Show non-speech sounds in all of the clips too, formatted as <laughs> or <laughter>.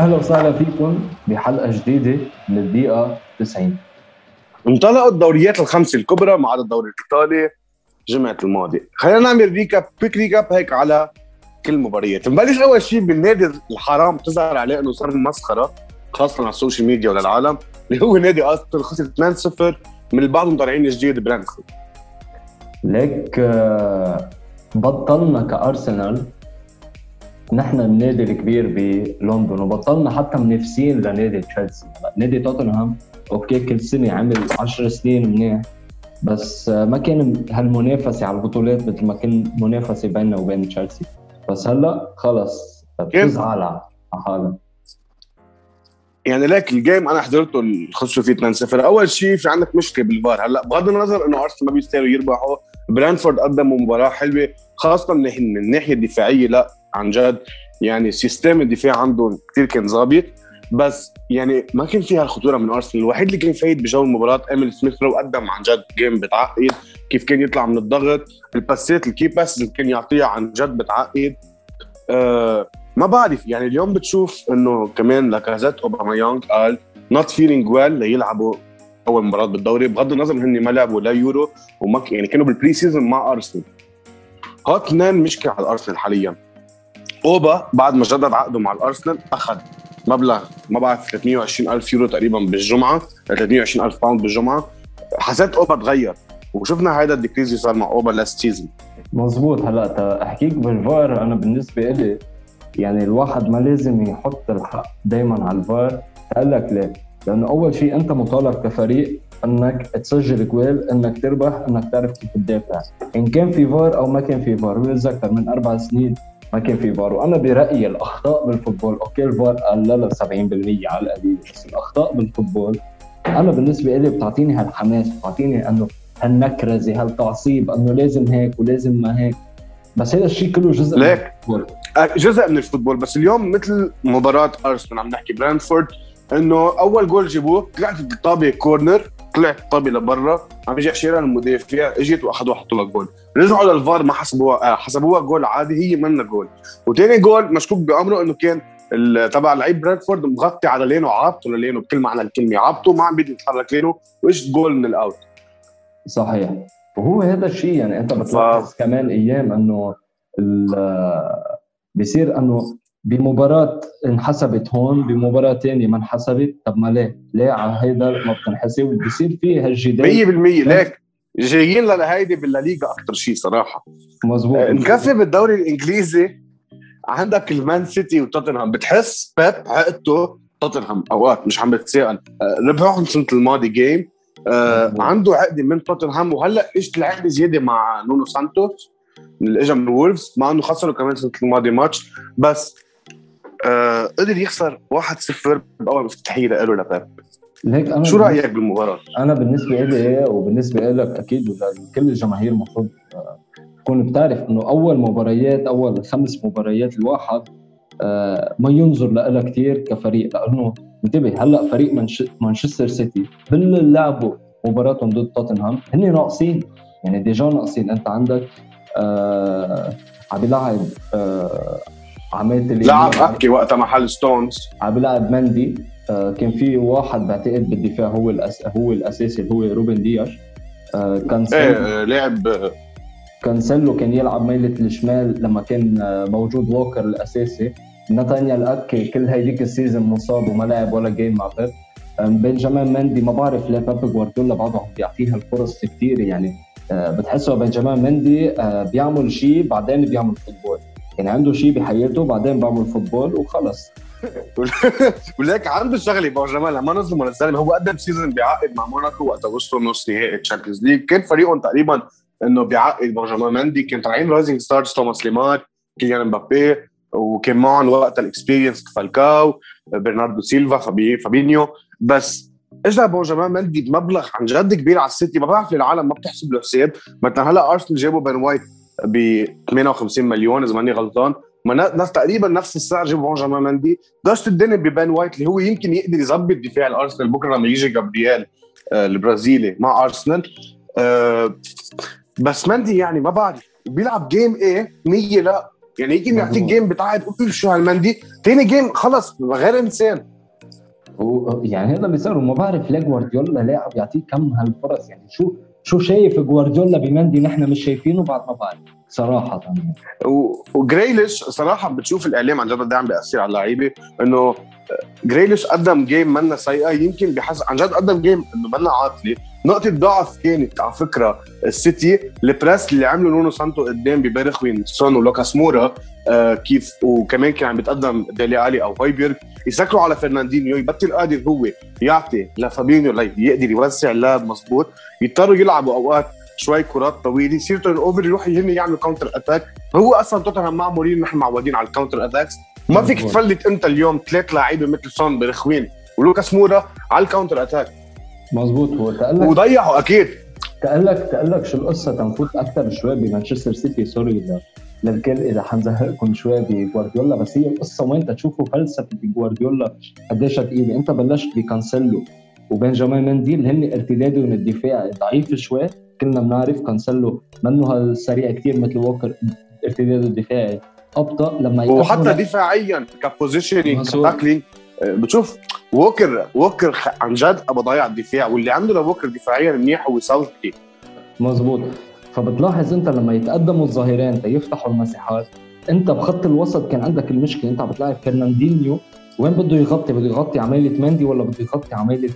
أهلا وسهلا فيكم بحلقة جديدة من الدقيقه 90 انطلقوا الدوريات الخمسة الكبرى ما عدا الدوري الإيطالي جمعة الماضي. خلينا نعمل recap quick recap هيك على كل المباريات نبلش اول شيء بالنادي الحرام تظهر عليه إنه صار مسخرة خاصة على ال social media وللعالم. اللي هو نادي أرسنال خسر 2-0 من البعض طالعين جديد برانفورد ليك آه، بطلنا كأرسنال نحن النادي الكبير بلندن وبطلنا حتى منافسين لنادي تشيلسي. نادي توتنهام okay كل سنة عمل 10 سنين منيح بس ما كان هالمنافسة على البطولات مثل ما كان منافسة بيننا وبين تشيلسي. بس هلأ خلص بتزعل على حالها يعني ليك ال game أنا حضرته اللي خسروا فيه 2-0 أول شيء في عندك مشكلة بالفار. هلأ بغض النظر إنه أرسنال ما بيستاهلوا يربحوا برانفورد قدموا مباراة حلوة خاصة من الناحية الدفاعية لأ عن جد. يعني system الدفاع عنده كثير كان ظابط بس يعني ما كان فيها الخطوره من أرسنال. الوحيد اللي كان فايد بجو المباراة ايميل سميث رو قدم عن جد game بتعقد كيف كان يطلع من الضغط. الباسات ال key pass اللي كان يعطيها عن جد بتعقد أه ما بعرف يعني اليوم بتشوف إنه كمان لاكازيت أوباميانج قال not feeling well ليلعبوا أول مباراة بالدوري. بغض النظر هن ما لعبوا لا يورو وما يعني كانوا بال pre season مع أرسنال. هات اثنين مشكلة على الأرسنال حاليا. أوبا بعد ما جدد عقده مع الأرسنال أخذ مبلغ ما بعرف 320 ألف يورو تقريبا بالجمعة 320 ألف pound بالجمعة. حسيت أوبا تغير وشفنا هذا ال decrease صار مع أوبا last season مزبوط هلا احكيك بالفار أنا بالنسبة لي يعني الواحد ما لازم يحط الحق دائما على الفار. أقول لك ليه؟ لأنه أول شيء أنت مطالب كفريق إنك تسجل جوال إنك تربح إنك تعرف كيف تدافع. إن كان في فار أو ما كان في فار بتذكر من أربع سنين ما كان في فار وأنا برأيي الأخطاء بال football okay الفار قللها 70% على القليل بس الأخطاء بال football أنا بالنسبة لي بتعطيني هالحماس بتعطيني إنه هالنكرزة هالتعصيب إنه لازم هيك ولازم ما هيك. بس هذا الشيء كله جزء ليك. من ال football جزء من ال football. بس اليوم مثل مباراة أرسنال عم نحكي برانفورد إنه أول جول جابوه طلعت الطابة corner طلعت الطابه لبرا عم يجي يشيلها المدافع اجت واخذوها حطوا لها جول. رجعوا للفار ما حسبوها آه حسبوها جول عادي هي منا جول. وثاني جول مشكوك بأمره إنه كان تبع لعيب برادفورد مغطي على لينو عابطه للينو بكل معنى الكلمة عابطه ما عم بيقدر يتحرك لينو وإجت جول من ال out. صحيح. وهو هذا الشيء يعني أنت بتلاحظ ف... كمان أيام إنه بصير إنه بمباراة انحسبت هون بمباراة ثانية ما انحسبت طب ما ليه؟ ليه على هيدا ما بتنحسب؟ وبصير في هالجدال. 100% ليك جايين لهيدي بالليغا أكثر شيء صراحة. مزبوط. نكفي بالدوري الإنجليزي عندك المان سيتي وتوتنهام. بتحس بيب عقدته توتنهام أوقات مش عم بتساءل ربحهم السنة الماضي game آه عنده عقدة من توتنهام. وهلأ إجت العقده زيادة مع نونو سانتوس اللي اجى من وولفز مع إنه خسروا كمان السنة الماضيه ماتش بس آه قدر يخسر 1-0 باول افتتاحيه له لبيب ليك أنا شو رأيك بالمباراة؟ أنا بالنسبة لي وبالنسبة لك أكيد ولكل الجماهير المفروض تكون بتعرف إنه أول مباريات أول خمس مباريات الواحد آه ما ينظر لها كثير كفريق لأنه انتبه هلأ فريق مانشستر سيتي باللي لعبوا مباراتهم ضد توتنهام هن ناقصين يعني déjà ناقصين أنت عندك آه عم بيلعب آه عمليه لعب آكي وقتها محل ستونز. عم بيلعب مندي. آه كان في واحد بعتقد بالدفاع هو الأس... هو الأساسي اللي هو روبن دياش. آه كان إيه لاعب كانسيلو كان يلعب ميلة الشمال لما كان آه، موجود ووكر الأساسي. نتانيال اكي كل هيديك ال season مصاب وما لعب ولا game مع بيب. بنجامين مندي ما بعرف ليه بيب جوارديولا بعده عم بيعطيها الفرص كثير يعني. آه، بتحسه بنجامين مندي آه، بيعمل شيء بعدين بيعمل football يعني عنده شيء بحياته بعدين بعمل football وخلص. <laughs> وليك عنده شغلة بنجامين لما نظلمه للزلمه هو قدم season بيعقد مع موناكو وقت وصلوا نص نهائي ال Champions League كان فريقهم تقريبا إنه بيعقد بنجامين مندي كان طالعين rising stars توماس ليمار كيليان مبابي وكان معهم وقتها ال experience فالكاو برناردو سيلفا فابينيو. بس اجى بنجامين مندي بمبلغ عن جد كبير على السيتي. ما بعرف العالم ما بتحسب له حساب. مثلا هلا ارسنال جابوا بين وايت ب 58 مليون إذا ماني غلطان. ما نفس تقريبا نفس السعر جابوا بنجامين مندي. ضجت الدنيا ببين وايت اللي هو يمكن يقدر يظبط دفاع الأرسنال بكرة لما يجي جابرييل آه، البرازيلي مع أرسنال. أه بس مندي يعني ما بعرف. بيلعب game إيه 100 لا. يعني يمكن يعطيك. game بتعقد اوف شو هالمندي. ثاني game خلص غير إنسان. يعني هذا صار وما بعرف ليه جوارديولا لاعب يعطيه كم هالفرص. يعني شو شو شايف جوارديولا بمندي نحن مش شايفينه بعد ما بعرف صراحة يعني. وجريليش صراحة بتشوف الإعلام عن جد إيه عم بيأثر على اللعيبة إنه جريليش قدم game منا سيئة يمكن بحس عن جد قدم game إنه منا عاطلة نقطة ضعف كانت على فكرة السيتي ال press اللي عمله نونو سانتو قدام ببرخوين سون ولوكاس مورا آه كيف وكمان كان عم بيتقدم ديلي ألي أو هايبرغ يسكروا على فرناندينيو يبطل قادر هو يعطي لفابينيو ليقدر يوزع اللعب مزبوط يضطروا يلعبوا أوقات شوي كرات طويلة يصير turnover يروح يهن يعمل counter attack هو أصلا توتنهام مع مورينيو نحن معودين على ال counter attacks ما فيك مظبوط. تفلت أنت اليوم ثلاث لعيبه مثل سون برخوين ولوكاس مورا على ال counter attack مزبوط هو تقلك وضيعوا أكيد. تقلك تقلك شو القصة؟ تنفوت أكثر شوي بمانشستر سيتي. sorry للكل اذا حنزهقكم شوي بجوارديولا. بس هي القصة وين؟ تشوفوا فلسفة جوارديولا قديش ثقيله أنت بلشت بكانسيلو وبنجامين مندي اللي هن ارتدادهم الدفاعي ضعيف شوي كلنا بنعرف كانسيلو منه هالسريع كثير مثل ووكر. ارتداده الدفاعي أبطأ لما وحتى دفاعيا ك positioning مظبوط. ك tackling بتشوف ووكر ووكر عن جد ابو ضيع الدفاع واللي عنده لووكر دفاعيا منيح هو ساوثجيت مزبوط فبتلاحظ أنت لما يتقدموا الظهيرين تيفتحوا المساحات أنت بخط الوسط كان عندك المشكلة. أنت عم بتلاعب فرناندينيو وين بده يغطي؟ بده يغطي عمايلة مندي ولا بده يغطي عمايلة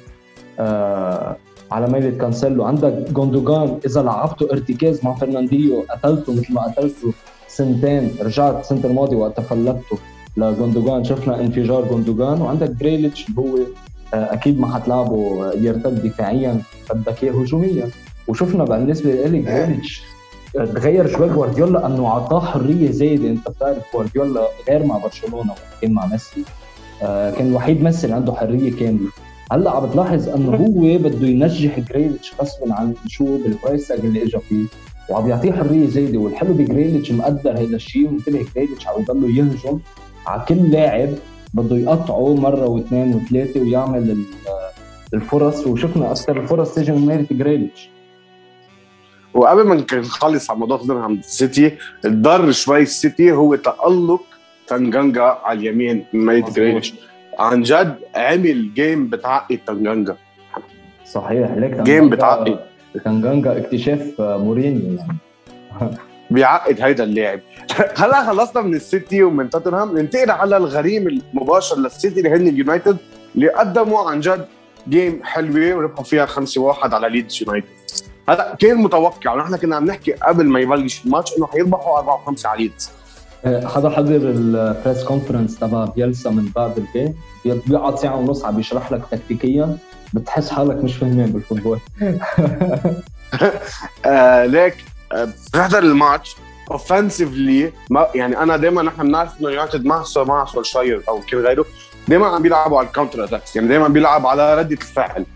آه على ميلة كانسيلو؟ عندك جوندوجان إذا لعبته ارتكاز مع فرناندينيو قتلته مثل ما قتلته سنتين رجعت السنة الماضية وقت فلتته. لجوندوجان شفنا انفجار جوندوجان وعندك جريليتش اللي هو آه، أكيد ما حتلعبه يرتد دفاعيا بدك اياه هجوميا. وشفنا بالنسبة لي جريليتش آه، تغير شوي جوارديولا إنه أعطاه حرية زايدة. أنت بتعرف جوارديولا غير مع برشلونة كان مع ميسي. آه، كان الوحيد ميسي اللي عنده حرية كاملة. هلأ عم بتلاحظ إنه هو بده ينجح جريليتش غصبا عن شو بال price اللي اجى فيه. وعم يعطيه حرية زايدة. والحلو بجريليتش مقدر هذا الشيء وانتبه جريليتش عم يضله يهجم. على كل لاعب بده يقطعه مرة واثنين وثلاثة ويعمل ال- الفرص وشفنا أكثر الفرص تيجي من ميلة جريليتش وقبل ما نخلص على موضوع توتنهام السيتي اللي ضر شوي السيتي هو تألق تنجانجا على اليمين من ميلته مظبوط. جريليش عن جد عمل game بتعقد تنجانجا صحيح ليك game بتعقد. تانجانجا اكتشاف مورينيو يعني <laughs> بيعقد هيدا اللاعب. <laughs> هلا خلصنا من السيتي ومن توتنهام. ننتقل على الغريم المباشر للسيتي اللي هن اليونايتد اللي قدموا عن جد game حلوة وربحوا فيها 5-1 على ليدز يونايتد هلا كان متوقع ونحن كنا عم نحكي قبل ما يبلش الماتش إنه حيربحوا 4-5 على ليدز آه، حدا حضر ال press conference تبع بيلسا من بعد ال game بي- بيقعد ساعة ونص عم بيشرح لك تكتيكيا. بتحس حالك مش فهمان بال football. <laughs> آه ليك آه بتحضر الماتش ما يعني أنا دائما نحن بنعرف إنه يونايتد مع مع سولشاير أو كل غيره. دائما عم بيلعبوا على ال counter attacks يعني دائما بيلعب على ردة الفعل.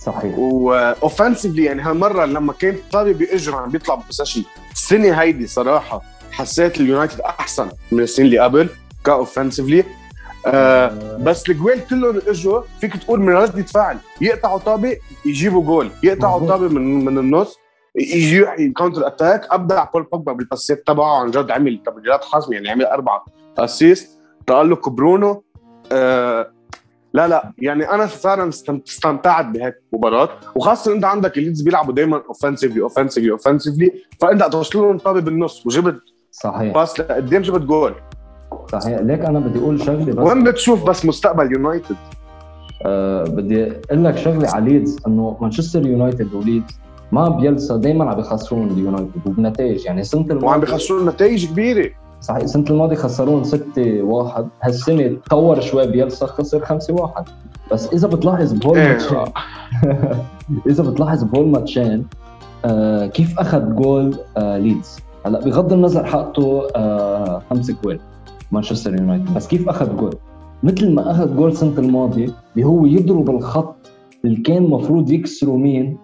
صحيح. واوفنسively يعني هالمرة لما كان طابة باجره عم بيطلع possession السنة هيدي صراحة حسيت اليونايتد أحسن من السنة اللي قبل كاوفنسively آه بس الجوال كلهم اجوا فيك تقول من ردة فعل. يقطعوا طابة يجيبوا جول. يقطعوا. طابة من من النص. يجي counter attack ابدع بول بوجبا بالباسات تبعه. عن جد عمل تمريرات حاسمه يعني عمل أربعة assist تألق برونو. آه لا لا يعني أنا فعلا استم- استمتعت بهيك مباراة. وخاصة أنت عندك الليدز بيلعبوا دائما offensively offensively offensively فأنت توصل لهم طابة بالنص وجبت صحيح. pass لقدام جبت جول. صحيح. ليك أنا بدي أقول شغلة بس. وين بتشوف بس مستقبل يونايتد آه بدي أقول لك شغلة على ليدز إنه مانشستر يونايتد وليدز ما بيلسا دائما عم بيخسرون اليونايتد وبنتائج يعني سنة وعم الماضي بيخسروا نتائج كبيرة. صحيح السنة الماضيه خسرون 6 1 هالسنة تطور شوي بيلسا خسر 5 1 بس إذا بتلاحظ بهول إيه. ماتشين <laughs> إذا بتلاحظ بهول ماتشين آه كيف أخذ جول آه ليدز؟ هلأ بغض النظر حقته آه خمس جوال مانشستر يونايتد. بس كيف أخذ جول؟ مثل ما أخذ جول السنة الماضيه اللي هو يضرب الخط اللي كان المفروض يكسروا مين؟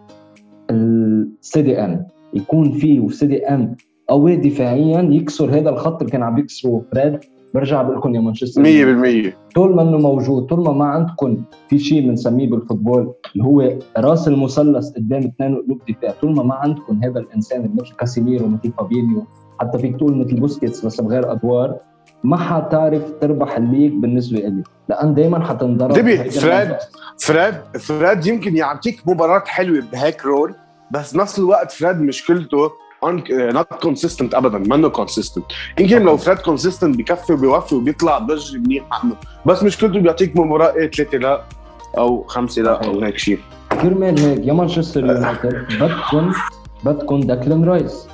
ال CDM يكون فيه و CDM قوي دفاعيا يكسر هذا الخط اللي كان عم يكسره فريد. برجع بقول لكم يا مانشستر 100% طول ما إنه موجود طول ما ما عندكم في شيء بنسميه بال football اللي هو راس المثلث قدام اثنين قلوب دفاع. طول ما ما عندكم هذا الإنسان مثل كاسيميرو مثل فابينيو حتى فيك تقول مثل بوسكيتس بس بغير أدوار ما حتعرف تربح ال league بالنسبة لي لأن دائما حتنضرب بفريد. فريد فريد يمكن يعطيك مباراة حلوة بهيك role بس نفس الوقت فريد مشكلته not consistent ابدا منه consistent يمكن لو فريد consistent بكفي وبيوفي وبيطلع ضج منيح عنه بس مشكلته بيعطيك مباراة إيه ثلاثة لا أو خمسة لا أو هيك شيء كرمال هيك يا مانشستر يونايتد بدكم بدكم ديكلان رايس.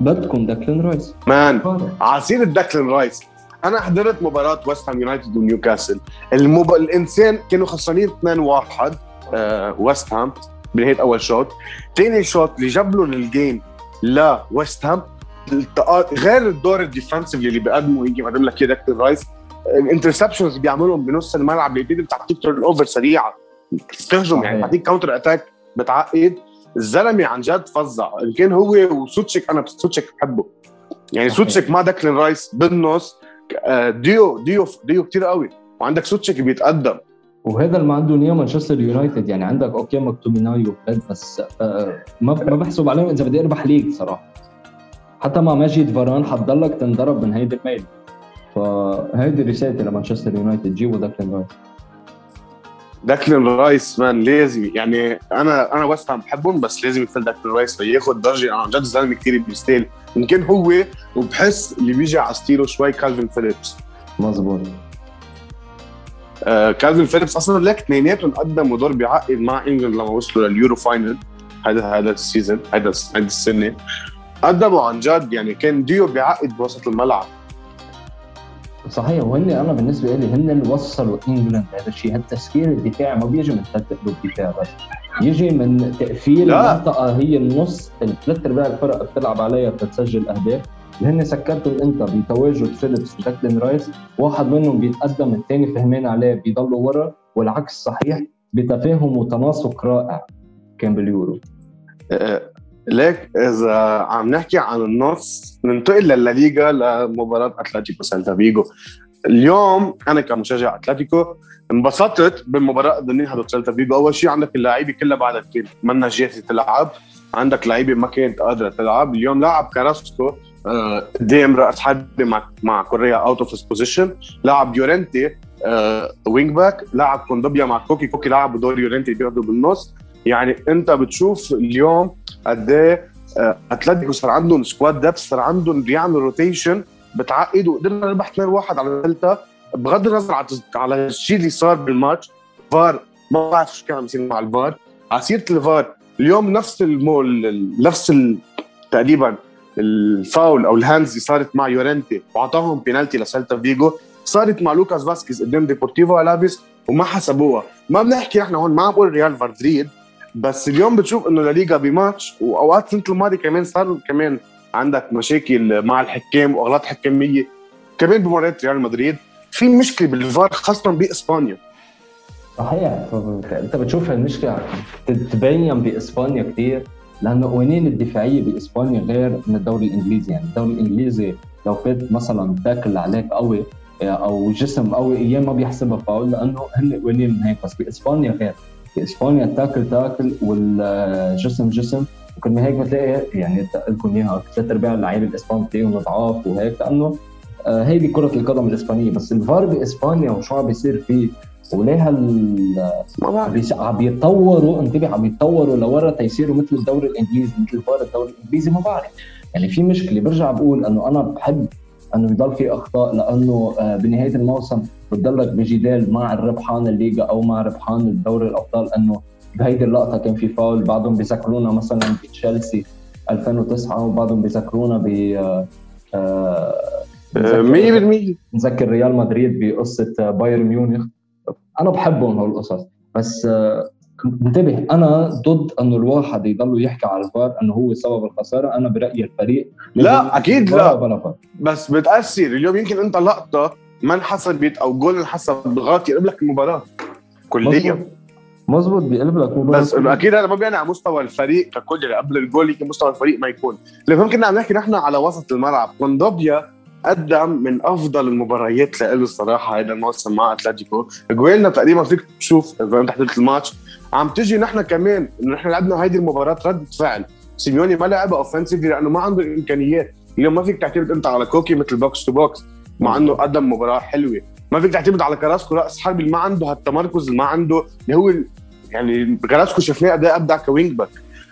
بدكم ديكلان رايس. man. على سيرة ديكلان رايس. أنا حضرت مباراة ويست هام يونايتد ونيوكاسل. المب... الإنسان كانوا خسرانين 2-1 آه ويست هام بنهاية أول شوط. ثاني شوط اللي جاب لهم ال game لويست هام التقاط غير الدور ال defensive اللي بيقدمه يجي بقدم لك اياه ديكلان رايس ال interceptions اللي بيعملهم بنص الملعب اللي بتقدر تعطيك turnover سريعه تهجم يعني صحيح. تعطيك counter attack بتعقد. الزلمة عن جد فظع. إن كان هو وسوتشيك أنا سوتشيك بحبه. يعني. سوتشيك مع ديكلان رايس بالنص. آه، duo duo duo كتير قوي. وعندك سوتشيك بيتقدم. وهذا اللي ما عندهم اياه مانشستر يونايتد. يعني عندك okay مكتوميناي وفريد بس آه ما ما بحسب عليهم إذا بدي أربح league صراحة. حتى مع ماجواير فاران حتضلك تنضرب من هيدي الميل. فهيدي رسالتي لمانشستر يونايتد. جيبوا داكلين رايس داكلين رايس مان لازم. يعني أنا أنا ويست هام بحبهم بس لازم يفل ديكلان رايس. فياخذ درجه أنا عن جد الزلمه كثير بيستاهل. يمكن هو وبحس اللي بيجي على style ه شوي كالفين فيليبس مزبوط آه كالفين فيليبس أصلا لك اثنيناتهم قدموا دور بيعقد مع England لما وصلوا لل Euro final هذا هذا ال season هذا هذه السنة. قدموا عن جد يعني كان ديو بيعقد بوسط الملعب. صحيح وهن أنا بالنسبة لي هن اللي وصلوا England هذا الشيء هالتسكير الدفاعي ما بيجي من ثلاث قلوب دفاع بس يجي من تقفيل لا. منطقه هي النص الثلاث أرباع الفرق بتلعب عليها بتسجل أهداف اللي هن سكرتهم انت بتواجد فيليبس وديكلان رايس واحد منهم بيتقدم الثاني فهمان عليه بيضلوا ورا والعكس صحيح بتفاهم وتناسق رائع كان باليورو آه، ليك إذا عم نحكي عن النص ننتقل للليغا لمباراة أتلتيكو سيلتا فيغو اليوم أنا كمشجع أتلتيكو انبسطت بالمباراة ضمن ضد سيلتا فيغو أول شيء عندك اللعيبة كلها بعدها كثير منا جاهزه تلعب عندك لعيبة ما كانت قادرة تلعب. اليوم لاعب كاراسكو آه، قدام رأس حربة مع مع كوريا out of position لاعب يورنتي آه، wing back لاعب كوندوبيا مع كوكي. كوكي لاعب بدور يورنتي بياخده بالنص. يعني انت بتشوف اليوم قد إيه آه، أتلتيكو صار عندهم squad depth صار عندهم بيعملوا rotation بتعقد وقدرنا نربح 2-1 على سيلتا بغض النظر على الشيء اللي صار بالماتش. فار ما بعرف شو كان عم يصير مع الفار. على سيره الفار اليوم نفس المو ال- نفس تقريبا الفاول أو ال hands اللي صارت مع يورنتي واعطاهم بينالتي لسالتا فيجو. صارت مع لوكاس فاسكيز قدام ديبورتيفو الافيس وما حسبوها. ما بنحكي نحن هون ما عم بقول ريال مدريد. بس اليوم بتشوف إنه الليغا بماتش وأوقات السنة الماضيه كمان صار كمان عندك مشاكل مع الحكام وأغلاط حكامية كمان بمباريات ريال مدريد. في مشكلة بالفار خاصة بإسبانيا. صحيح. أنت بتشوف المشكلة تتبين بإسبانيا كثير لأنه قوانين الدفاعية بإسبانيا غير من الدوري الإنجليزي. يعني الدوري الإنجليزي لو فات مثلا تاكل عليك قوي أو جسم قوي أيام ما بيحسبها فاول لأنه هن قوانين هيك بس بإسبانيا غير. باسبانيا التاكل تاكل والجسم جسم. وكل هيك بتلاقي يعني لكم إياها. ثلاث أرباع اللعيبة الإسبان بتلاقيهم ضعاف وهيك. لأنه آه، هيدي كرة القدم الإسبانية. بس الفار باسبانيا وشو عم بيصير فيه وليه هال ما عم بيتطوروا انتبه عم يتطوروا لورا تيصيروا مثل الدوري الإنجليزي مثل فار الدوري الإنجليزي ما بعرف. يعني في مشكلة برجع بقول إنه أنا بحب إنه يضل في أخطاء لأنه آه، بنهاية الموسم بتضلك بجدال مع الربحان الليغا أو مع ربحان الدوري الأبطال إنه بهيدي اللقطة كان في فاول بعضهم بيذكرونا مثلا بتشيلسي 2009 وبعضهم بيذكرونا ب آه، آه، بنذكر- 100% نذكر ريال مدريد بقصة بايرن ميونخ. أنا بحبهم هالقصص بس آه، انتبه أنا ضد إنه الواحد يضل يحكي على الفار إنه هو سبب الخسارة أنا برأيي الفريق لا، فار لا. بلا فار. بس بتأثر. اليوم يمكن أنت لقطة ما انحسبت أو جول انحسب بالغلط يقلب لك المباراة. كليا. مزبوط بيقلب لك مباراة. بس أكيد هذا ما بيعني على مستوى الفريق ككل يعني قبل الجول يمكن مستوى الفريق ما يكون. اللي ممكن عم نحكي نحن على وسط الملعب. كوندوبيا قدم من أفضل المباريات له الصراحة هذا الموسم مع أتلتيكو. جوالنا تقريبا فيك تشوف إذا أنت حضرت الماتش. عم تجي نحن كمان انه نحن لعبنا هيدي المباراة رده فعل. سيميوني ما لعبها offensively لأنه ما عنده الامكانيات اليوم ما فيك تعتمد أنت على كوكي مثل box to box مع إنه قدم مباراة حلوة. ما فيك تعتمد على كاراسكو راس حرب اللي ما عنده هالتمركز اللي ما عنده اللي هو يعني كاراسكو شفناه قد إيه أبدع ك wing back.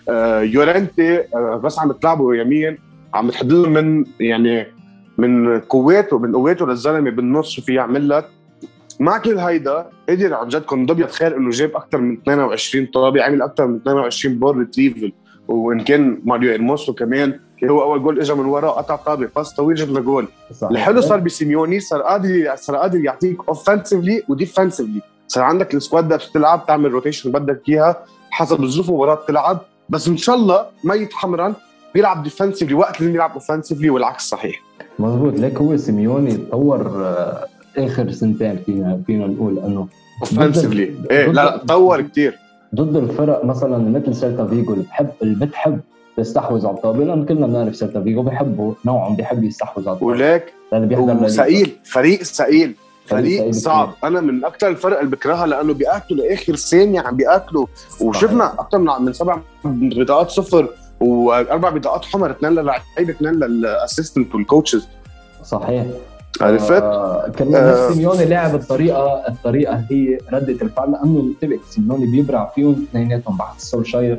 آه يورنتي آه بس عم تلعبه يمين عم تحضر من يعني من قوته من قوته للزلمة بالنص شو في يعمل لك. مع كل هيدا قدر عن جد كنت بيتخيل إنه جاب أكثر من 22 طابه عمل أكثر من 22 ball retrieval وإن كان ماريو إرموسو كمان اللي هو أول جول اجى من ورا قطع طابه pass طويل جاب جول. الحلو صار بسيميوني صار قادر صار قادر يعطيك اوفنسively وديفنسively صار عندك ال squad depth بتلعب تعمل rotation بدك إياها حسب الظروف المباراه تلعب بس إن شاء الله ما يتحمرن بيلعب defensively وقت اللي بيلعب اوفنسively والعكس صحيح. مزبوط ليك هو سيميوني تطور آه، آخر سنتين فينا فينا نقول إنه اوفنسively إيه لا لا تطور كثير ضد الفرق مثلا مثل سيلتا فيغو اللي بحب اللي بتحب تستحوذ على الطابه لأن كلنا بنعرف سيلتا فيجو بيحبوا نوعهم بيحب يستحوذ على الطابه وليك ثقيل فريق ثقيل فريق صعب. أنا من أكثر الفرق اللي بكرهها لأنه بيأكلوا لاخر ثانية عم بيأكلوا. وشفنا أكثر من من سبع بطاقات صفر وأربع بطاقات حمر اثنين للعيبه اثنين لل assistant وال coaches صحيح. عرفت؟ آه كمان آه سيميوني لعب الطريقة الطريقة هي ردة الفعل لأنه انتبه سيميوني بيبرع فيهم اثنيناتهم بعد. سولشاير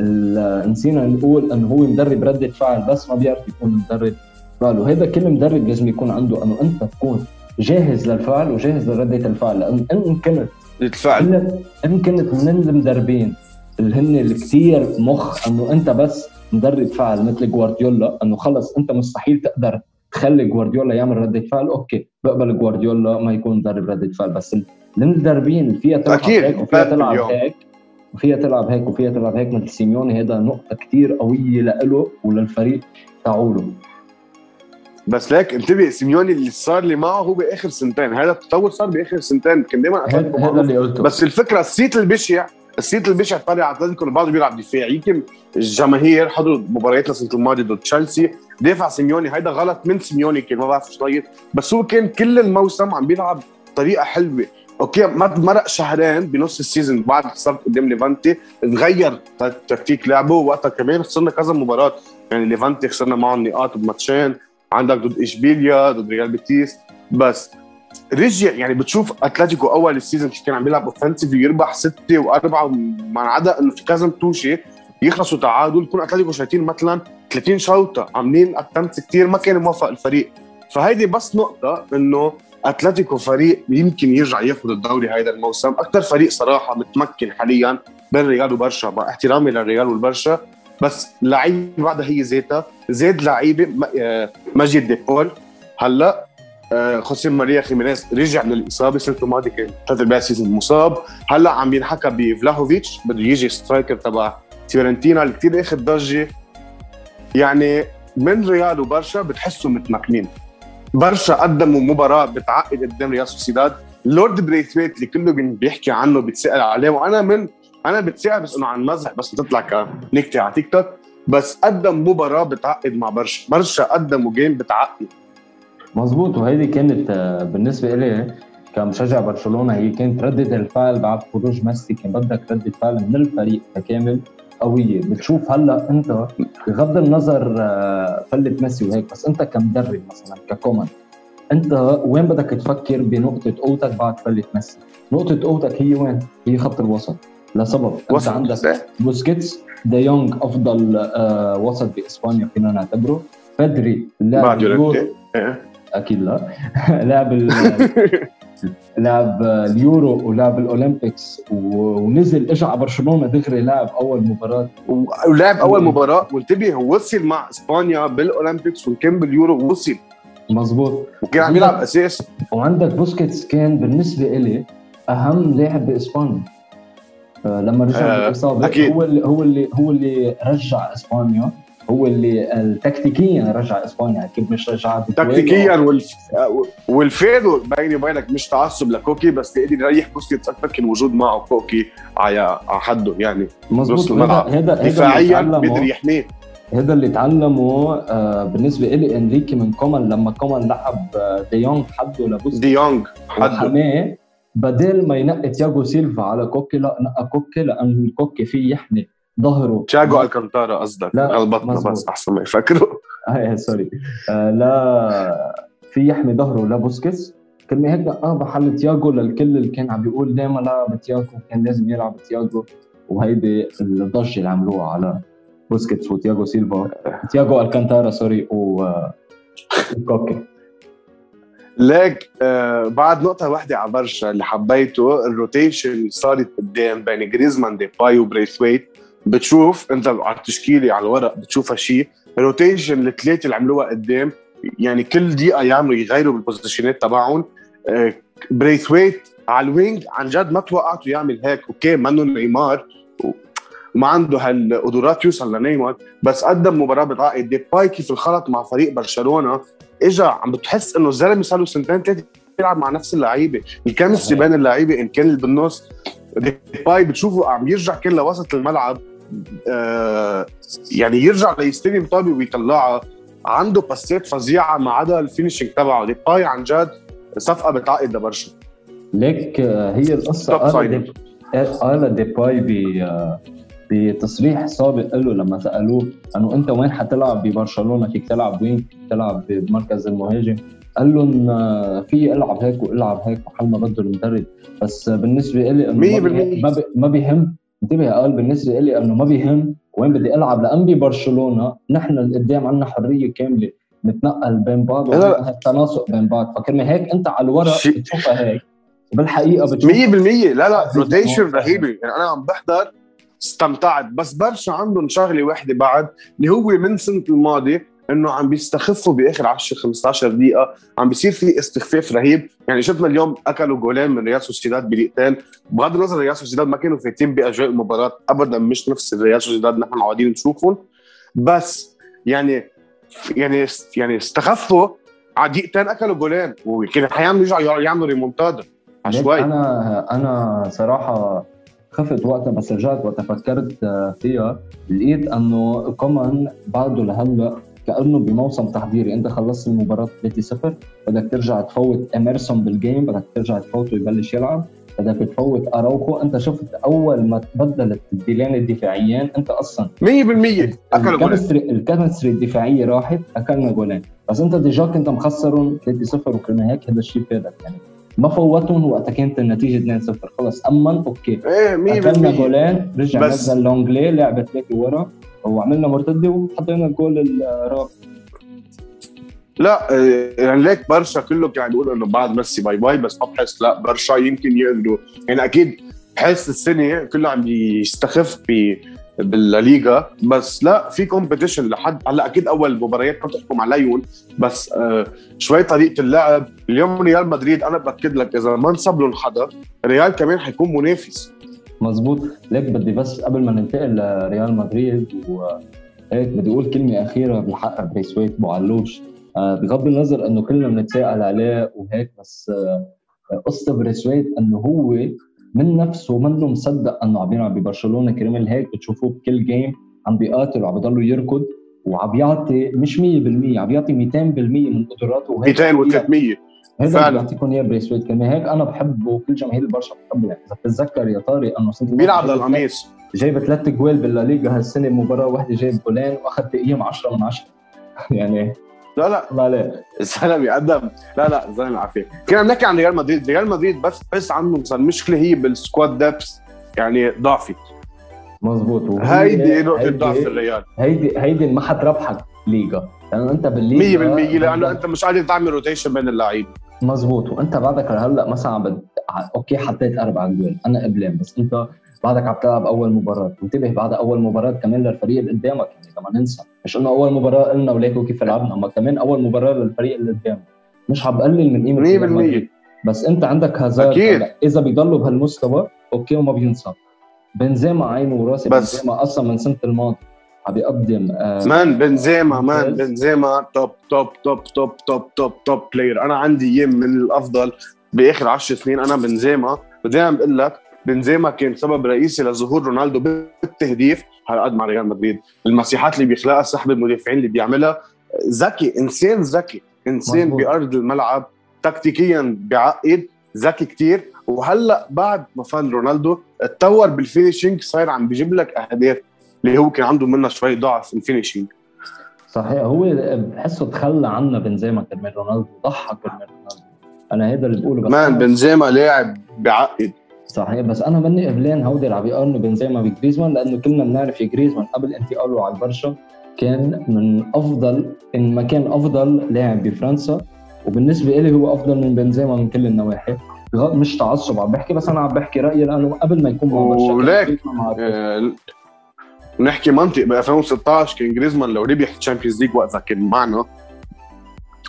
نسينا نقول انه هو مدرب رده فعل بس ما بيعرف يكون مدرب فعل وهذا كل مدرب لازم يكون عنده إنه أنت تكون جاهز للفعل وجاهز لرده الفعل لأن إن كنت الفعل إن كنت من المدربين اللي هن اللي كثير مخ إنه أنت بس مدرب فعل مثل جوارديولا إنه خلص أنت مستحيل تقدر تخلي جوارديولا يعمل رده فعل أوكي بقبل جوارديولا ما يكون مدرب رده فعل بس المدربين فيها تلعب. هيك وفيها تلعب هيك. وفيها تلعب هيك وفيها تلعب هيك مثل سيميوني هذا نقطة كثير قوية لإله وللفريق تاعوله بس ليك انتبه سيميوني اللي صار لي معه هو بآخر سنتين هذا التطور صار بآخر سنتين كان دائما هذا اللي قلته. بس الفكرة الصيت البشع الصيت البشع طالع على أتلتيكو بعده بيلعب دفاع يمكن الجماهير حضروا مباريات السنة الماضيه ضد تشيلسي. دافع سيميوني هيدا غلط من سيميوني كان ما بعرف شو بس هو كان كل الموسم عم بيلعب طريقة حلوة. okay مرق شهرين بنص ال season بعد خسرت قدام ليفانتي تغير تكتيك لعبه وقتها كمان خسرنا كذا مباراة. يعني ليفانتي خسرنا معهم نقاط بماتشين عندك ضد إشبيليا ضد ريال بيتيس. بس رجع يعني بتشوف أتلتيكو أول ال season كان عم بيلعب offensive يربح ستة وأربعة ما عدا إنه في كذا توشة يخلصوا تعادل. يكون أتلتيكو شايتين مثلا 30 شوطة عاملين attempts كثير ما كان موفق الفريق. فهيدي بس نقطة إنه أتلتيكو فريق يمكن يرجع ياخذ الدوري هذا الموسم. أكثر فريق صراحة متمكن حاليا بين ريال وبرشا مع احترامي للريال والبرشا بس لعيبه بعدها هي ذاتها زاد لعيبة آه، مجيء دي بول. هلأ آه، خوسيه ماريا خيمينيز رجع من الإصابة السنة الماضيه كان ثلاث أرباع season مصاب. هلأ عم ينحكى بفلاهوفيتش بده يجي striker تبع فيورنتينا اللي كثير أخذ ضجة. يعني من ريال وبرشا بتحسوا متمكنين. برشا قدموا مباراة بتعقد قدام ريال سوسيداد. لورد بريثويت اللي كله بيحكي عنه بيتسال عليه. وأنا من أنا بتسأل بس إنه عن مزح بس بتطلع كنكته على تيك توك. بس قدم مباراة بتعقد مع برشا. برشا قدموا game بتعقد. مزبوط وهيدي كانت آه، بالنسبة لي كمشجع برشلونة. هي كانت ردة الفعل بعد خروج ميسي. كان بدك ردة فعل من الفريق ككامل قوية. بتشوف هلأ أنت بغض النظر آه، فلت ميسي وهيك بس أنت كمدرب مثلا ككومان أنت وين بدك تفكر بنقطة قوتك بعد فلت ميسي؟ نقطة قوتك هي وين؟ هي خط الوسط. لسبب أنت عندك بوسكيتس دي أفضل آه وسط بإسبانيا فينا نعتبره. بدري لاعب إيه. أكيد لا. <laughs> لاعب <laughs> لعب اليورو ولعب ال Olympics ونزل اجى على برشلونة دغري لعب أول مباراة. ولعب أول مباراة وانتبه وصل مع إسبانيا بال Olympics وكان باليورو وصل. مظبوط. وكان عم يلعب أساس. وعندك بوسكيتس كان بالنسبة إلي أهم لاعب بإسبانيا. آه، لما رجع آه بالاصابه هو اللي هو اللي هو اللي رجع إسبانيا. هو اللي تكتيكيا رجع إسبانيا. كيف مش رجع تكتيكيا والف... والفيدو بيني وبينك مش تعصب لكوكي بس قدر يريح بوسكيتس أكثر كان وجود معه كوكي على حده يعني. مظبوط. هذا هذا دفاعيا بيقدر يحميه هذا اللي تعلمه آه بالنسبة لي إنريكي من كومان. لما كومان لعب آه ديونج حده لبوسكيتس. ديونج حده. بدل ما ينقي تياجو سيلفا على كوكي لا نقى كوكي لأنه كوكي فيه يحمي. ظهره. تياجو ألكانتارا قصدك. غلبتنا بس أحسن ما يفكروا. <laughs> آه sorry. آه لا في يحمي ظهره لبوسكيتس كلمة هيك آه محل تياجو للكل اللي كان عم بيقول دائما لا بتياجو كان لازم يلعب تياجو وهيدي الضجة اللي عملوها على بوسكيتس وتياجو سيلفا. تياجو ألكانتارا sorry و وكوكي. ليك آه بعد نقطة واحدة على برشا اللي حبيته ال rotation صارت قدام بين جريزمان ديباي وبريثويت. بتشوف انت على التشكيلة على الورق بتشوفها شيء ال rotation الثلاثة اللي عملوها قدام يعني كل دقيقة يعملوا يغيروا بالبوزيشنات تبعهم. آه بريثويت على ال wing عن جد ما توقعته يعمل هيك okay منه نيمار وما عنده هالقدرات يوصل لنيمار. بس قدم مباراة بتعقد ديباي كيف الخلط مع فريق برشلونة اجى عم بتحس إنه الزلمة صار له سنتين ثلاثة يلعب مع نفس اللعيبة. ال chemistry بين اللعيبة إن كان بالنص ديباي بتشوفه عم يرجع كل لوسط الملعب. آه يعني يرجع ليستلم طابة ويطلعها عنده باسات فظيعة ما عدا ال finishing تبعه. ديباي عن جد صفقة بتعقد لبرشا ليك آه، هي القصة قال قال ديباي بتصريح سابق له لما سألوه أنه أنت وين حتلعب ببرشلونة؟ فيك تلعب وين؟ تلعب بمركز المهاجم؟ قال لهم في العب هيك والعب هيك محل ما بده المدرب. بس بالنسبة لي إنه ما بيهم انتبه قال بالنسبة لي إنه ما بيهم وين بدي ألعب لأن ببرشلونة نحن قدام عندنا حرية كاملة نتنقل بين بعض التناسق بين بعض. فكرمال هيك أنت على الورق بتشوفها هيك. بالحقيقة بتشوف. 100% لا لا rotation رهيبة. يعني أنا عم بحضر استمتعت. بس برشا عندهم شغلة واحدة بعد اللي هو من سنة الماضي إنه عم بيستخفوا بآخر 10 15 دقيقة عم بيصير في استخفاف رهيب. يعني شفنا اليوم أكلوا جولين من ريال سوسيداد بدقيقتين. بغض النظر ريال سوسيداد ما كانوا فايتين بأجواء المباراة ابدا مش نفس ريال سوسيداد نحن معودين نشوفهم. بس يعني يعني يعني استخفوا على دقيقتين أكلوا جولين. وكان حيعملوا يرجعوا يعملوا ريمونتادا. عشوائي أنا أنا صراحة خفت وقتها بس رجعت وقتها فكرت فيها. لقيت إنه كمان بعده لهلأ كأنه بموسم تحضيري. أنت خلصت المباراة 3-0 بدك ترجع تفوت اميرسون بال game بدك ترجع تفوته يبلش يلعب بدك تفوت أراوخو. أنت شفت أول ما تبدل التبديلين الدفاعيين أنت أصلا 100% أكلوا جولين ال chemistry الدفاعية راحت أكلنا جولين بس أنت déjà كنت مخسرهم 3-0 وكلنا هيك هذا الشيء فادك يعني. ما فوتهم وقتها كانت النتيجة 2-0 خلص أمن okay. إيه 100% أكلنا جولين رجع بس نزل لونجلي لعب ثلاثة ورا وعملنا مرتده وحطينا الجول الرابع. لا يعني ليك برشا كله كان بيقول إنه بعد ميسي bye bye بس ما بحس لا برشا يمكن يقدروا. يعني أكيد بحس السنة كله عم يستخف ب بالليغا بس لا في competition لحد هلأ أكيد أول مباريات ما تحكم عليهم بس آه شوي طريقة اللعب. اليوم ريال مدريد أنا بأكد لك إذا ما انصب لهم حدا ريال كمان حيكون منافس. مزبوط ليك بدي بس قبل ما ننتقل لريال مدريد وهيك بدي أقول كلمة أخيرة بحق بريسويت أبو علوش. آه بغض النظر إنه كلنا بنتساءل عليه وهيك بس آه قصة بريسويت إنه هو من نفسه منه مصدق إنه عم يلعب ببرشلونة. كرمال هيك بتشوفوه بكل game عم بيقاتل وعم بيضلوا يركض وعم يعطي مش 100% عم يعطي 200% من قدراته 200 و300 هذا اللي بعطيكم اياه بريسويت كمان هيك أنا بحبه وكل جماهير البرشا بتحبه يعني إذا بتتذكر يا طارق أنه سنة بيلعب للقميص. جايب ثلاث جوال بالليغا هالسنة مباراة واحدة جايب جولين واخذ تقييم 10 من 10 <laughs> يعني لا لا. الله عليه الزلمة قدم لا لا الزلمة عافيه كنا بنحكي عن ريال مدريد. ريال مدريد بس بحس عندهم صار المشكلة هي بال squad depth يعني ضعفت مزبوط هيدي نقطة ضعف الريال. هيدي هيدي ما حتربحك ليغا لأنه أنت بالليغا 100% لأنه أنت مش قادر تعمل rotation بين اللعيبة. مزبوط وانت بعدك هلأ مثلا بد... okay حطيت أربع جول أنا قبلان بس أنت بعدك عم تلعب أول مباراة. انتبه بعد أول مباراة كمان للفريق اللي قدامك يعني كمان ننسى مش انه أول مباراة قلنا وليكو كيف لعبنا أما كمان أول مباراة للفريق اللي قدامك. مش عم بقلل من قيمة 100% بس أنت عندك هازارد أكيد. إذا بيضلوا بهالمستوى okay وما بينصاب بنزيما عينه وراسي بس بنزيما أصلا من سنة الماضي. عم بيقدم آه man بنزيما man بنزيما top top top top top top top player أنا عندي أيام من الأفضل بآخر 10 سنين أنا بنزيما. ودائما بقول لك بنزيما كان سبب رئيسي لظهور رونالدو بالتهديف هالقد مع ريال مدريد. المساحات اللي بيخلقها سحب المدافعين اللي بيعملها. ذكي إنسان ذكي إنسان مزبوط. بأرض الملعب تكتيكيا بيعقد ذكي كتير. وهلأ بعد ما فل رونالدو اتطور بال finishing صاير عم بيجيب لك أهداف. اللي هو كان عنده منها شوي ضعف ال finishing صحيح هو بحسه تخلى عنا بنزيما كرمال رونالدو ضحى كرمال رونالدو. أنا هيدا اللي بقوله بس man بنزيما لاعب بعقد. صحيح بس أنا مني قبلان هودي اللي عم يقارنوا بنزيما بجريزمان لأنه كلنا بنعرف جريزمان قبل انتقاله على البرشا كان من أفضل إن ما كان أفضل لاعب بفرنسا وبالنسبة لي هو أفضل من بنزيما من كل النواحي. مش تعصب عم بحكي بس أنا عم بحكي رأيي لأنه قبل ما يكون مع برشا وليك آه نحكي منطق ب 2016 كان جريزمان لو ربح ال Champions League وقتها كان معنا.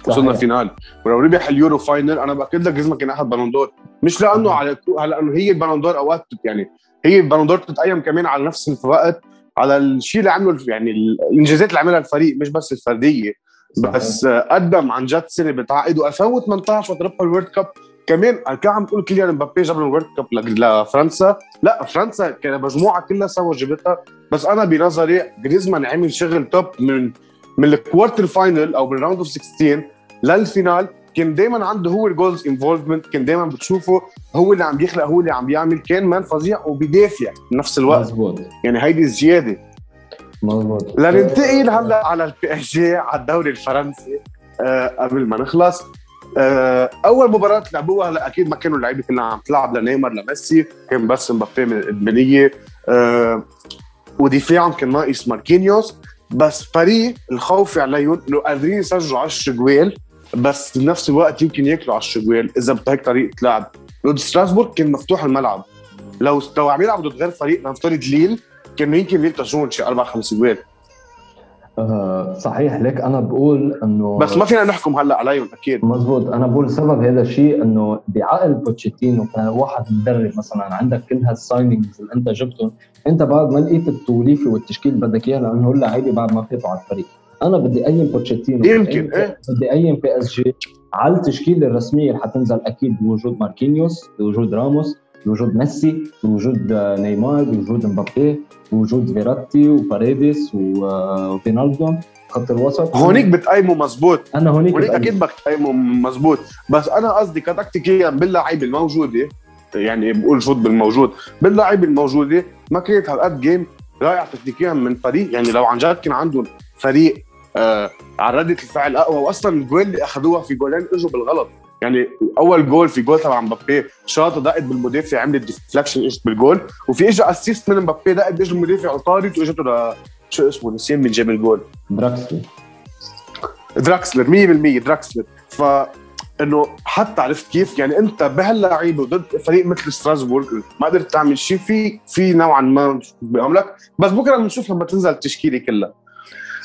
وصلنا finale ولو ربح اليورو final أنا بأكد لك جريزمان كان أخذ Ballon d'Or مش لأنه على لأنه هي ال Ballon d'Or اوقات يعني هي ال Ballon d'Or بتتقيم كمان على نفس الوقت على الشيء اللي عمله يعني الإنجازات اللي عملها الفريق مش بس الفردية. بس قدم عن جد سنة بتعقد و2018 وقت ربحوا ال World Cup كمان كان عم تقول كليان مبابي جاب ال World Cup لفرنسا. لا فرنسا كان مجموعة كلها سوا جابتها بس أنا بنظري جريزمان عمل شغل top من من ال quarter final أو من ال round of 16 لل finale. كان دائما عنده هو ال goals involvement كان دائما بتشوفه هو اللي عم يخلق هو اللي عم يعمل كان man فظيع وبيدافع بنفس الوقت. مزبوط. يعني هيدي الزيادة. مزبوط. لننتقل هلأ على ال PSG على الدوري الفرنسي. أه قبل ما نخلص أول مباراة لعبوها هلا أكيد ما كانوا اللعيبة كلها عم تلعب لنيمار لميسي كان بس مبابي من الادمانيه أه ودفاعهم كان ناقص ماركينيوس. بس فريق الخوف عليهم إنه قادرين يسجلوا 10 جوال بس بنفس الوقت يمكن ياكلوا 10 جوال إذا بهيك طريقة لعب. ضد ستراسبورغ كان مفتوح الملعب. لو لو عم يلعبوا ضد غير فريق نفترض ليل كانوا يمكن يلتجون شي أربع خمس جوال. آه صحيح ليك أنا بقول إنه بس ما فينا نحكم هلأ عليهم أكيد. مزبوط. أنا بقول سبب هذا الشيء إنه بعقل بوتشيتينو كان واحد مدرب مثلا عندك كل هال signings اللي أنت جبتهم أنت بعد ما لقيت التوليفة والتشكيل اللي بدك اياه لأنه اللعيبه بعد ما فاتوا على الفريق. أنا بدي أيم بوتشيتينو يمكن إيه. بدي أيم PSG على التشكيلة الرسمية اللي حتنزل أكيد بوجود ماركينيوس بوجود راموس. بوجود ميسي بوجود نيمار بوجود مبابي بوجود فيراتي وباريديس وفينالدوم خط الوسط. هونيك بتقيمه مزبوط أنا هونيك هونيك أكيد بتقيمه مزبوط بس أنا قصدي كتكتيكيا باللعيبه الموجودة يعني بقول شوط بالموجود باللعيبه الموجودة ما كانت هالقد game رائع تكتيكيا من فريق يعني لو عن جد كان عندهم فريق آه على رده الفعل أقوى واصلا الجول اللي أخذوها في جولين إجوا بالغلط. يعني أول جول في جول تبع مبابي شاطه دقت بالمدافع عملت deflection اجت بالجول. وفي اجى assist من مبابي دقت باجى المدافع وطارت وإجته ل شو اسمه نسيان من جاب الجول. دراكسلر دراكسلر 100% دراكسلر ف إنه حتى عرفت كيف يعني أنت بهاللعيبة ضد فريق مثل ستراسبورغ ما قدرت تعمل شيء في في نوعا ما بعملك بس بكرة بنشوف لما تنزل التشكيلة كلها.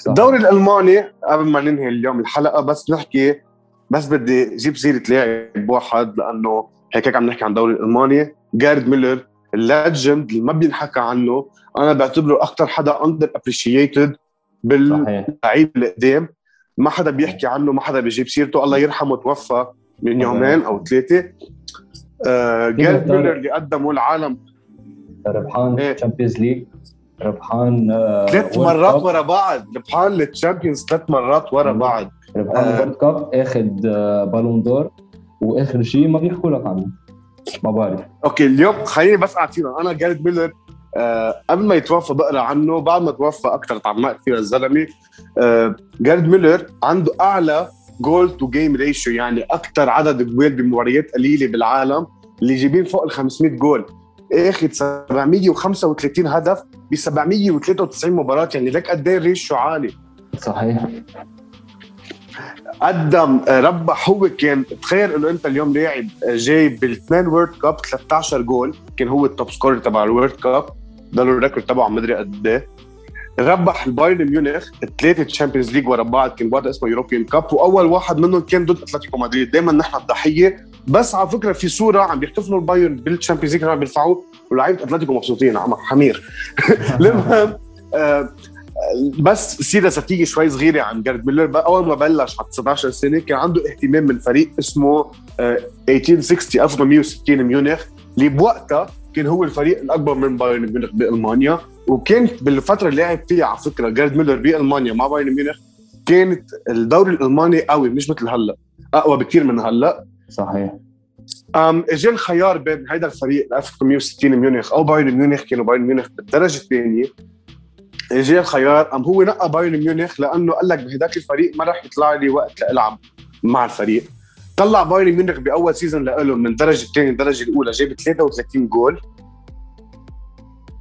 الدوري الألماني قبل ما ننهي اليوم الحلقة بس نحكي بس بدي أجيب سيرة لاعب واحد لأنه هيك عم نحكي عن الدوري الالماني جارد ميلر ال legend اللي ما بينحكى عنه أنا بعتبره أكثر حدا under appreciated باللعيب القدام ما حدا بيحكي عنه ما حدا بيجيب سيرته. الله يرحمه توفى من يومين أو ثلاثة. آه جارد ميلر اللي قدمه العالم. ربحان Champions League ربحان آه ثلاث مرات ورا بعض. ربحان ال Champions ثلاث مرات ورا بعض. ربحان ال World Cup اخذ Ballon d'Or وآخر شيء ما بيحكوا لك عنه. ما بعرف. okay اليوم خليني بس اعطينا أنا جارد ميلر آه قبل ما يتوفى بقرأ عنه بعد ما توفى أكثر تعمقت فيه الزلمة آه جارد ميلر عنده أعلى goal to game ratio يعني أكثر عدد جوال بمباريات قليلة بالعالم اللي جايبين فوق ال 500 جول اخذ 735 هدف ب 793 مباراة يعني لك قد إيه ال ratio عالي؟ صحيح. قدم ربح هو كان. تخيل إنه أنت اليوم لاعب جاي بالاثنين World Cup 13 جول كان هو ال top scorer تبع ال World Cup ضل ال record تبعه مدري قد إيه. ربح البايرن ميونخ ثلاثة Champions League ورا بعض كان وقتها اسمه European Cup وأول واحد منهم كان ضد أتلتيكو مدريد. دائما نحن الضحية بس على فكرة في صورة عم بيحتفلوا البايرن بال Champions League عم بيرفعوه ولاعيبه أتلتيكو مبسوطين عم حمير. <laughs> المهم آه بس سيره ذاتيه شوي صغيرة عن جارد ميلر أول ما بلش على 19 سنة كان عنده اهتمام من فريق اسمه 1860 1860 ميونخ اللي بوقتها كان هو الفريق الأكبر من بايرن ميونخ بألمانيا وكان بالفترة اللي لعب فيها على فكرة جارد ميلر بألمانيا مع بايرن ميونخ كانت الدوري الألماني قوي مش مثل هلأ أقوى بكثير من هلأ. صحيح. أم اجى الخيار بين هيدا الفريق 1860 ميونخ أو بايرن ميونخ كانوا بايرن ميونخ بالدرجة الثانية. اجى الخيار أم هو نقى بايرن ميونخ لأنه قال لك بهداك الفريق ما راح يطلع لي وقت لألعب مع الفريق. طلع بايرن ميونخ بأول season له من الدرجه الثانية الدرجه الأولى جاب 33 جول.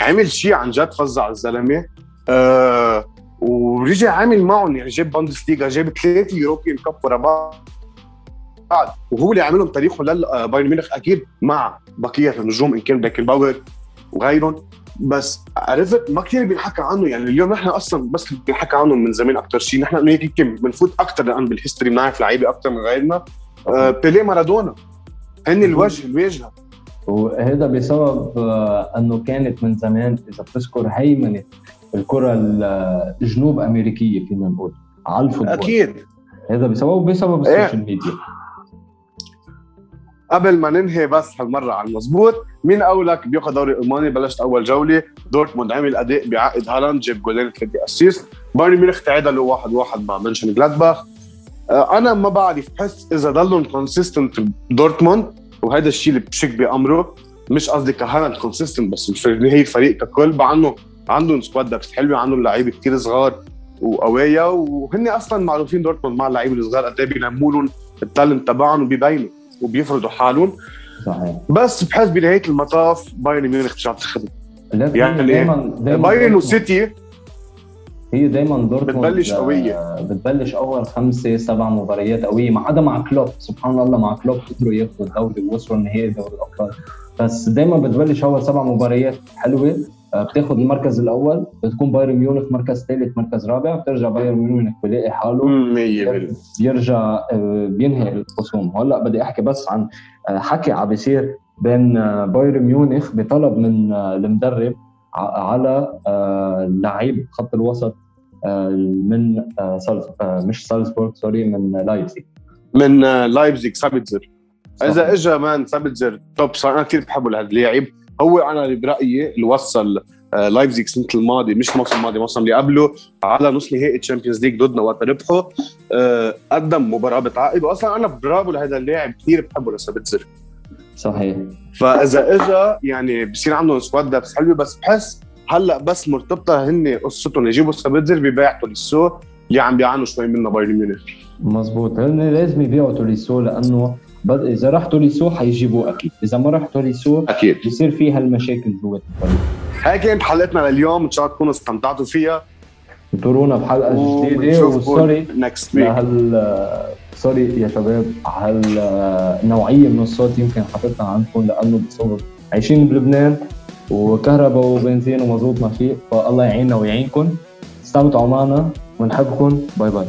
عمل شيء عن جد فظع الزلمة. آه ورجع عامل معهم يعني جاب بوندسليغا جاب ثلاثة European Cup ورا بعض. وهو اللي عاملهم تاريخه للبايرن ميونخ أكيد مع بقية النجوم إن كان بيكنباور وغيرهم. بس عرفت ما كثير بينحكى عنه. يعني اليوم نحن أصلا بس بينحكى عنه من زمان أكثر شيء. نحن هيك كم بنفوت أكثر لأن بال history بنعرف لعيبة أكثر من غيرنا. آه بيليه مارادونا. هن الوجه الواجهه وهذا بسبب آه، أنه كانت من زمان إذا بتذكر هيمنة الكرة الجنوب أمريكية فينا نقول على ال football. أكيد. هذا بسبب بسبب إيه. ال social media. قبل ما ننهي بس هالمرة على المضبوط مين أولك بياخذ دوري الماني بلشت أول جولة دورتموند عمل أداء بعقد هالاند جاب جولين ثلاثة assist. بايرن ميونخ تعادلوا واحد واحد مع منشن جلادباخ. آه، أنا ما بعرف بحس إذا ضلهم consistent دورتموند وهذا الشيء اللي بشك بأمره. مش قصدي كهالاند consistent بس هي الفريق ككل. مع إنه عندهم squad حلوة عندهم لعيبه كثير صغار وقوية وهن أصلا معروفين دورتموند مع اللعيبة الصغار قد إيه بينموا لهم ال talent تبعهم وبيبينوا. وبيفرضوا حالهم. صحيح. بس بحس بنهايه المطاف بايرن ميونخ ترجع تاخذ يعني دايما دايما بايرن وسيتي هي دايما دورتموند بتبلش. آه، بتبلش أول خمسة سبع مباريات قوية ما عدا مع كلوب. سبحان الله مع كلوب قدروا ياخذوا الدوري ووصلوا نهائي دوري الأبطال. بس دايما بتبلش أول سبع مباريات حلوة. آه، بتاخذ المركز الأول بتكون بايرن ميونخ مركز ثالث مركز رابع بترجع بايرن ميونخ بلاقي حاله. 100% بيرجع آه، بينهي الخصوم. هلا بدي أحكي بس عن آه، حكي عم بيصير بين بايرن ميونخ بطلب من المدرب على لعيب خط الوسط من سالز مش سالزبورغ sorry من لايبزيج من لايبزيج سابتزر إذا. اجى مان سابتزر top صار أنا كثير بحبه لهذا اللاعب هو أنا اللي برأيي اللي وصل آه، لايبزيج السنة الماضي مش الموسم الماضي الموسم اللي قبله على نص نهائي Champions League ضدنا وقت ربحوا آه، قدم مباراة بتعقد واصلا أنا برافو لهذا اللاعب كثير بحبه لسابتزر صحيح. فإذا اجى يعني بصير عندهم squad depth حلوة بس بحس هلأ بس مرتبطة هن قصتهم. يجيبوا سابتزر ببيع توليسو اللي عم بيعانوا شوي منه بايرن ميونخ. مزبوط هن لازم يبيعوا توليسو لأنه بد- إذا راح توليسو حيجيبوه أكيد. إذا ما راح توليسو أكيد. بصير في هالمشاكل جوات الفريق هاي كانت حلقتنا لليوم إن شاء الله تكونوا استمتعتوا فيها. انطرونا بحلقة جديدة و sorry next week لهال sorry يا شباب هالنوعيه من الصوت يمكن حطيتها عندكم لأنه بسبب عايشين بلبنان وكهرباء وبنزين ومزوت ما في فالله يعيننا ويعينكم. استمتعوا معنا ونحبكم. bye bye.